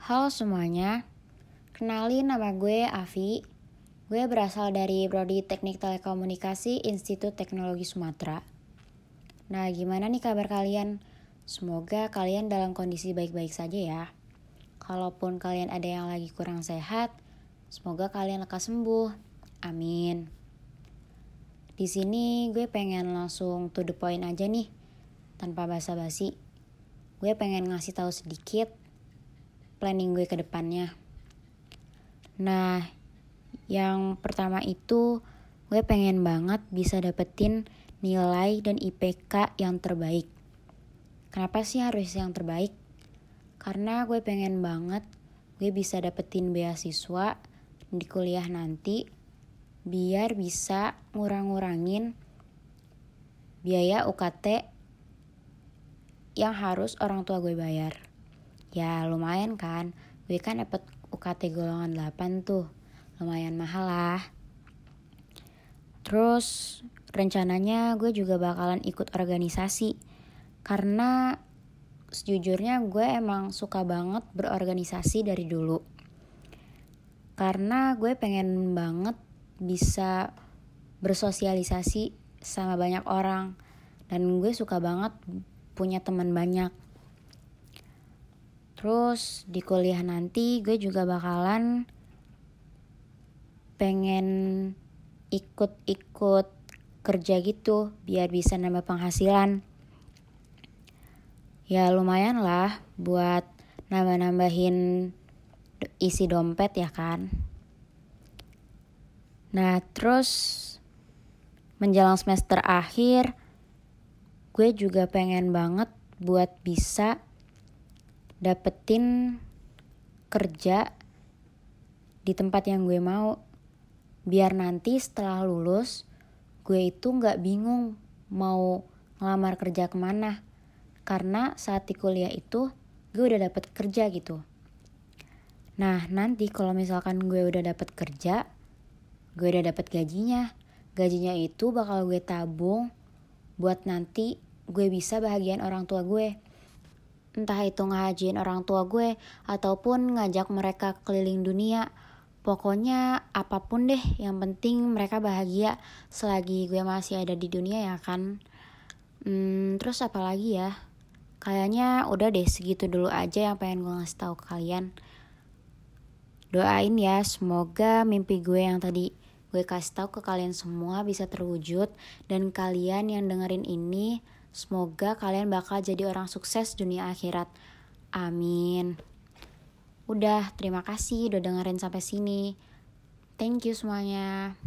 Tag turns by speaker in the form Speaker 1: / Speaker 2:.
Speaker 1: Halo semuanya, kenalin nama gue Avi. Gue berasal dari Prodi Teknik Telekomunikasi Institut Teknologi Sumatera. Nah, gimana nih kabar kalian? Semoga kalian dalam kondisi baik-baik saja ya. Kalaupun kalian ada yang lagi kurang sehat, semoga kalian lekas sembuh. Amin. Di sini gue pengen langsung to the point aja nih, tanpa basa-basi. Gue pengen ngasih tahu sedikit planning gue ke depannya. Nah, yang pertama itu gue pengen banget bisa dapetin nilai dan IPK yang terbaik. Kenapa sih harus yang terbaik? Karena gue pengen banget gue bisa dapetin beasiswa di kuliah nanti biar bisa ngurang-ngurangin biaya UKT yang harus orang tua gue bayar. Ya lumayan kan, gue kan dapet UKT golongan 8 tuh, lumayan mahal lah. Terus rencananya gue juga bakalan ikut organisasi karena sejujurnya gue emang suka banget berorganisasi dari dulu. Karena gue pengen banget bisa bersosialisasi sama banyak orang dan gue suka banget punya teman banyak. Terus di kuliah nanti gue juga bakalan pengen ikut-ikut kerja gitu biar bisa nambah penghasilan. Ya lumayan lah buat nambah-nambahin isi dompet ya kan. Nah terus menjelang semester akhir gue juga pengen banget buat bisa dapetin kerja di tempat yang gue mau. Biar nanti setelah lulus gue itu nggak bingung mau ngelamar kerja ke mana. Karena saat di kuliah itu gue udah dapet kerja gitu. Nah nanti kalau misalkan gue udah dapet kerja gue udah dapet gajinya. Gajinya itu bakal gue tabung buat nanti gue bisa bahagian orang tua gue entah itu ngajiin orang tua gue ataupun ngajak mereka keliling dunia. Pokoknya apa pun deh yang penting mereka bahagia selagi gue masih ada di dunia ya kan? Hmm, terus apa lagi ya? Kayaknya udah deh segitu dulu aja yang pengen gue ngasih tahu ke kalian. Doain ya semoga mimpi gue yang tadi gue kasih tahu ke kalian semua bisa terwujud dan kalian yang dengerin ini Semoga kalian bakal jadi orang sukses dunia akhirat. Amin. Udah, terima kasih udah dengerin sampai sini. Thank you semuanya.